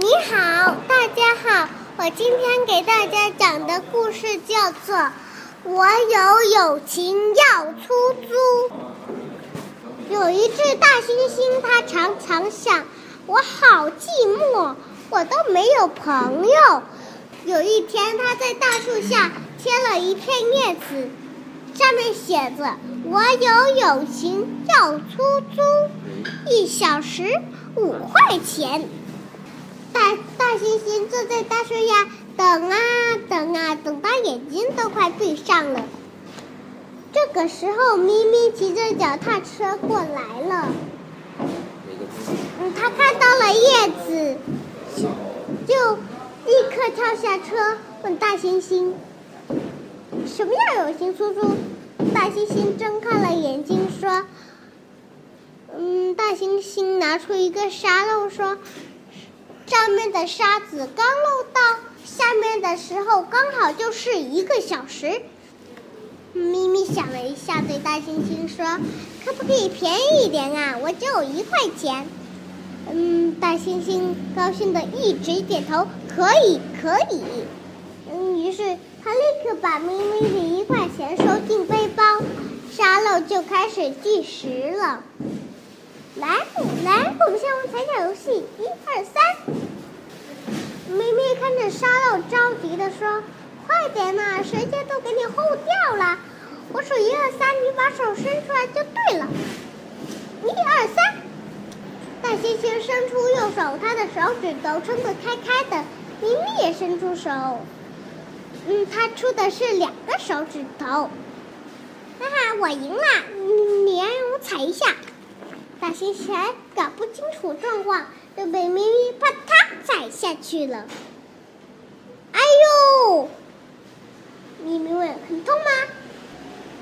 你好，大家好，我今天给大家讲的故事叫做《我有友情要出租》。有一只大猩猩，它常常想：我好寂寞，我都没有朋友。有一天，它在大树下贴了一片叶子，上面写着：“我有友情要出租，一小时五块钱。”大大猩猩坐在大树下等啊等啊，等到眼睛都快闭上了。这个时候，咪咪骑着脚踏车过来了。嗯，他看到了叶子，就立刻跳下车，问大猩猩：“什么样有心叔叔？”大猩猩睁开了眼睛说：“嗯。”大猩猩拿出一个沙漏说。上面的沙子刚漏到下面的时候，刚好就是一个小时。咪咪想了一下，对大猩猩说：“可不可以便宜一点啊？我只有一块钱。”嗯，大猩猩高兴的一直点头：“可以，可以。”嗯，于是他立刻把咪咪的一块钱收进背包，沙漏就开始计时了。来来，我们先玩踩脚游戏，一二三。咪咪看着沙漏，着急的说：“快点呐，时间都给你后掉了。我数一二三，你把手伸出来就对了。一二三。”大猩猩伸出右手，他的手指头撑得开开的。咪咪也伸出手，嗯，他出的是两个手指头。哈哈，我赢了！你你让我踩一下。大猩猩搞不清楚状况，就被咪咪啪嗒踩下去了。哎呦！咪咪问：“很痛吗？”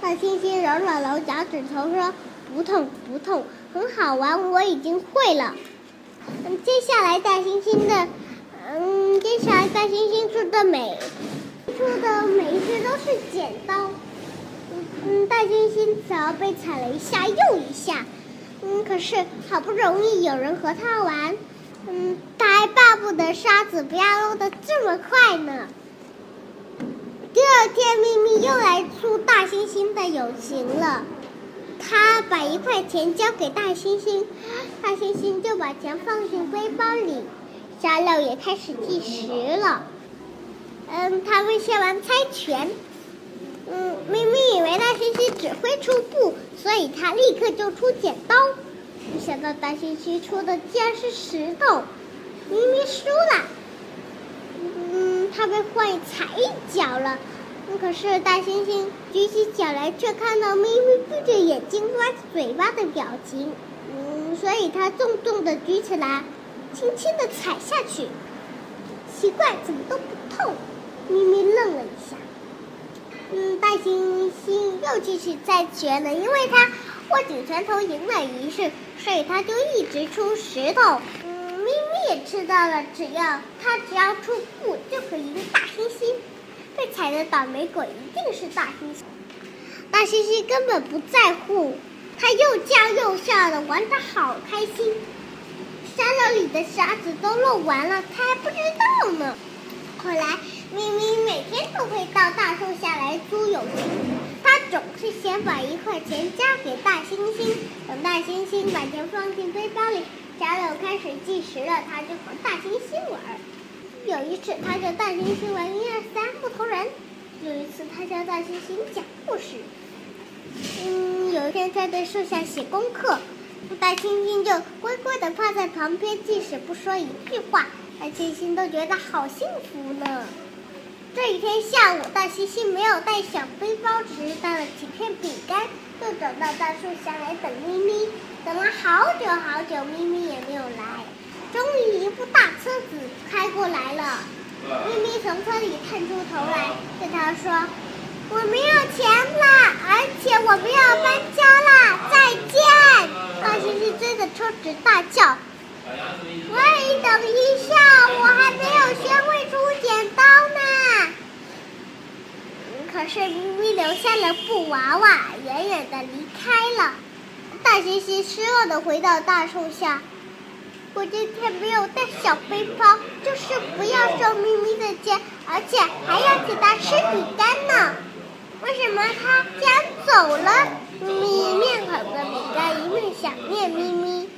大猩猩揉了揉脚趾头说：“不痛，不痛，很好玩，我已经会了。”嗯，接下来大猩猩的，嗯，接下来大猩猩出的每出的每一次都是剪刀。嗯，大猩猩只要被踩了一下又一下。嗯，可是好不容易有人和他玩，嗯，他还巴不得沙子不要漏得这么快呢。第二天，咪咪又来出大猩猩的友情了。他把一块钱交给大猩猩，大猩猩就把钱放进背包里。沙漏也开始计时了。嗯，他们先玩猜拳。嗯，咪咪以为大猩猩只会出布，所以他立刻就出剪刀。没想到大猩猩出的竟然是石头，咪咪输了。嗯，他被坏踩一脚了。可是大猩猩举起脚来，却看到咪咪闭着眼睛、歪着嘴巴的表情。嗯，所以他重重的举起来，轻轻的踩下去。奇怪，怎么都不痛？咪咪愣了一下。嗯，大猩猩又继续再决了，因为他握紧拳头赢了一次，所以他就一直出石头。嗯，咪咪也知道了，只要他只要出布就可以赢大猩猩。被踩的倒霉鬼一定是大猩猩。大猩猩根本不在乎，他又叫又笑的玩的好开心。沙漏里的沙子都漏完了，他还不知道呢。后来。会到大树下来租友情，他总是先把一块钱交给大猩猩，等大猩猩把钱放进背包里，沙漏开始计时了，他就和大猩猩玩。有一次，他叫大猩猩玩一二三木头人；有一次，他教大猩猩讲故事。嗯，有一天在树下写功课，大猩猩就乖乖的趴在旁边计时，不说一句话，大猩猩都觉得好幸福呢。这一天下午，大猩猩没有带小背包，只是带了几片饼干，就走到大树下来等咪咪。等了好久好久，咪咪也没有来。终于，一部大车子开过来了。咪咪从车里探出头来，对他说：“我没有钱了，而且我们要搬家了，再见！”大猩猩追着车子大叫：“喂，等一下，我还没有学会出剪刀呢！”可是咪咪留下了布娃娃，远远的离开了。大猩猩失落的回到大树下，我今天没有带小背包，就是不要收咪咪的钱，而且还要请他吃饼干呢。为什么他家走了？咪咪一面啃着饼干，一面想念咪咪。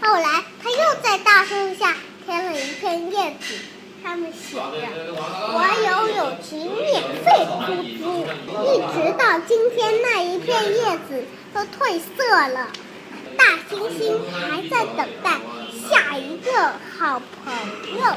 后来他又在大树下添了一片叶子，他们写着：“我有友情免费出租。”一直到今天，那一片叶子都褪色了。大猩猩还在等待下一个好朋友。